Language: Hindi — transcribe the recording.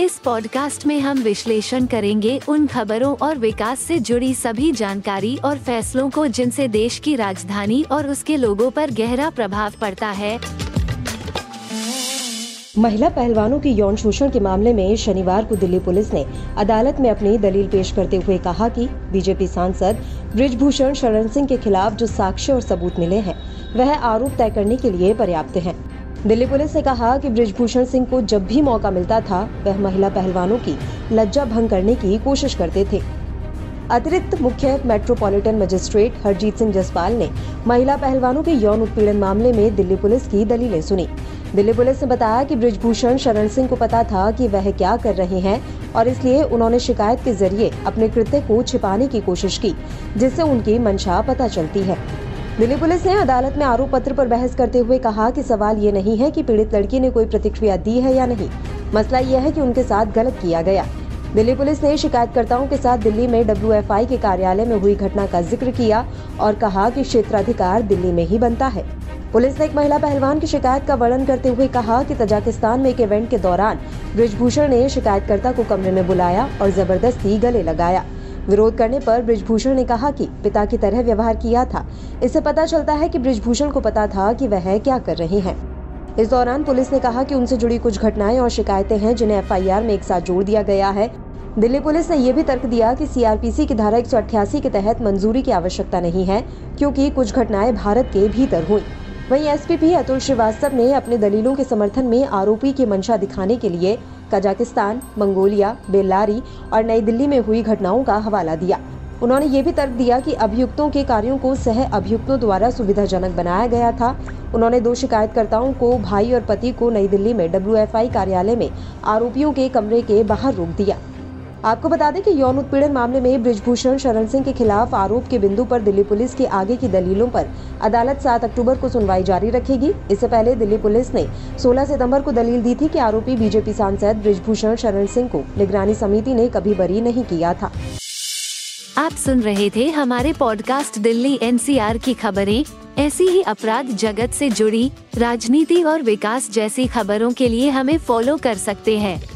इस पॉडकास्ट में हम विश्लेषण करेंगे उन खबरों और विकास से जुड़ी सभी जानकारी और फैसलों को जिनसे देश की राजधानी और उसके लोगों पर गहरा प्रभाव पड़ता है महिला पहलवानों के यौन शोषण के मामले में शनिवार को दिल्ली पुलिस ने अदालत में अपनी दलील पेश करते हुए कहा कि बीजेपी सांसद ब्रिजभूषण शरण सिंह के खिलाफ जो साक्ष्य और सबूत मिले हैं, वह आरोप तय करने के लिए पर्याप्त हैं। दिल्ली पुलिस ने कहा कि ब्रिजभूषण सिंह को जब भी मौका मिलता था, वह महिला पहलवानों की लज्जा भंग करने की कोशिश करते थे। अतिरिक्त मुख्य मेट्रोपॉलिटन मजिस्ट्रेट हरजीत सिंह जसपाल ने महिला पहलवानों के यौन उत्पीड़न मामले में दिल्ली पुलिस की दलीलें सुनी। दिल्ली पुलिस ने बताया कि ब्रिजभूषण शरण सिंह को पता था कि वह क्या कर रहे हैं और इसलिए उन्होंने शिकायत के ज़रिए अपने कृत्य को छिपाने की कोशिश की, जिससे उनकी मंशा पता चलती है। दिल्ली पुलिस ने अदालत में आरोप पत्र पर बहस करते हुए कहा कि सवाल ये नहीं है कि पीड़ित लड़की ने कोई प्रतिक्रिया दी है या नहीं। मसला यह है कि उनके साथ गलत किया गया। दिल्ली पुलिस ने शिकायतकर्ताओं के साथ दिल्ली में डब्ल्यूएफआई के कार्यालय में हुई घटना का ज़िक्र किया और कहा कि क्षेत्राधिकार दिल्ली में ही बनता है। पुलिस ने एक महिला पहलवान की शिकायत का वर्णन करते हुए कहा कि तजाकिस्तान में एक इवेंट के दौरान ब्रिजभूषण ने शिकायतकर्ता को कमरे में बुलाया और ज़बरदस्ती गले लगाया। विरोध करने पर ब्रिजभूषण ने कहा कि पिता की तरह व्यवहार किया था। इससे पता चलता है कि ब्रिजभूषण को पता था कि वह क्या कर रहे हैं। इस दौरान पुलिस ने कहा कि उनसे जुड़ी कुछ घटनाएँ और शिकायतें हैं जिन्हें एफआईआर में एक साथ जोड़ दिया गया है। दिल्ली पुलिस ने यह भी तर्क दिया कि सीआरपीसी की धारा एक सौ अठासी के तहत मंजूरी की आवश्यकता नहीं है, क्योंकि कुछ घटनाएँ भारत के भीतर हुई। वहीं एसपीपी अतुल श्रीवास्तव ने अपने दलीलों के समर्थन में आरोपी की मंशा दिखाने के लिए कजाकिस्तान, मंगोलिया बेलारी और नई दिल्ली में हुई घटनाओं का हवाला दिया। उन्होंने ये भी तर्क दिया कि अभियुक्तों के कार्यों को सह अभियुक्तों द्वारा सुविधाजनक बनाया गया था। उन्होंने दो शिकायतकर्ताओं को, भाई और पति को नई दिल्ली में डब्ल्यू कार्यालय में आरोपियों के कमरे के बाहर रोक दिया। आपको बता दें कि यौन उत्पीड़न मामले में ब्रिजभूषण शरण सिंह के खिलाफ आरोप के बिंदु पर दिल्ली पुलिस के आगे की दलीलों पर अदालत 7 अक्टूबर को सुनवाई जारी रखेगी। इससे पहले दिल्ली पुलिस ने 16 सितंबर को दलील दी थी कि आरोपी बीजेपी सांसद ब्रिजभूषण शरण सिंह को निगरानी समिति ने कभी बरी नहीं किया था। आप सुन रहे थे हमारे पॉडकास्ट दिल्ली एनसीआर की खबरें। ऐसी ही अपराध जगत से जुड़ी, राजनीति और विकास जैसी खबरों के लिए हमें फॉलो कर सकते हैं।